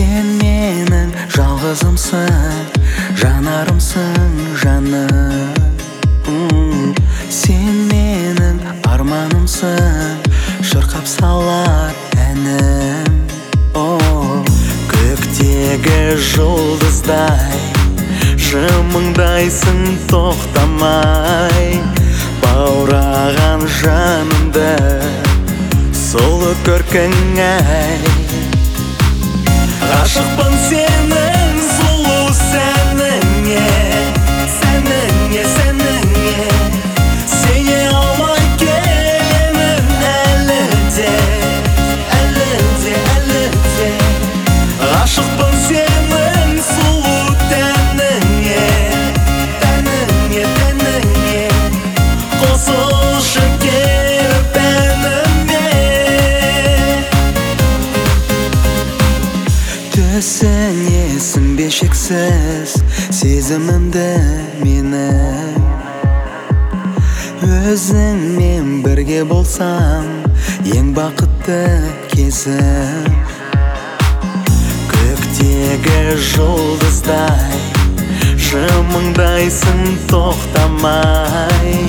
сен менің жалғызымсың жанарымсың жаным. Сен менің арманымсың шырқап салар әнім. О көктегі жұлдыздай жымыңдайсың тоқтамай. Бауыраған жанымды сұлу көркің ай Наших сені түсінесің бе шексіз сезімімді менің өзіңмен бірге болсам ең бақытты кезім. Көктегі жұлдыздай жымыңдайсың тоқтамай.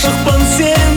шықпан сен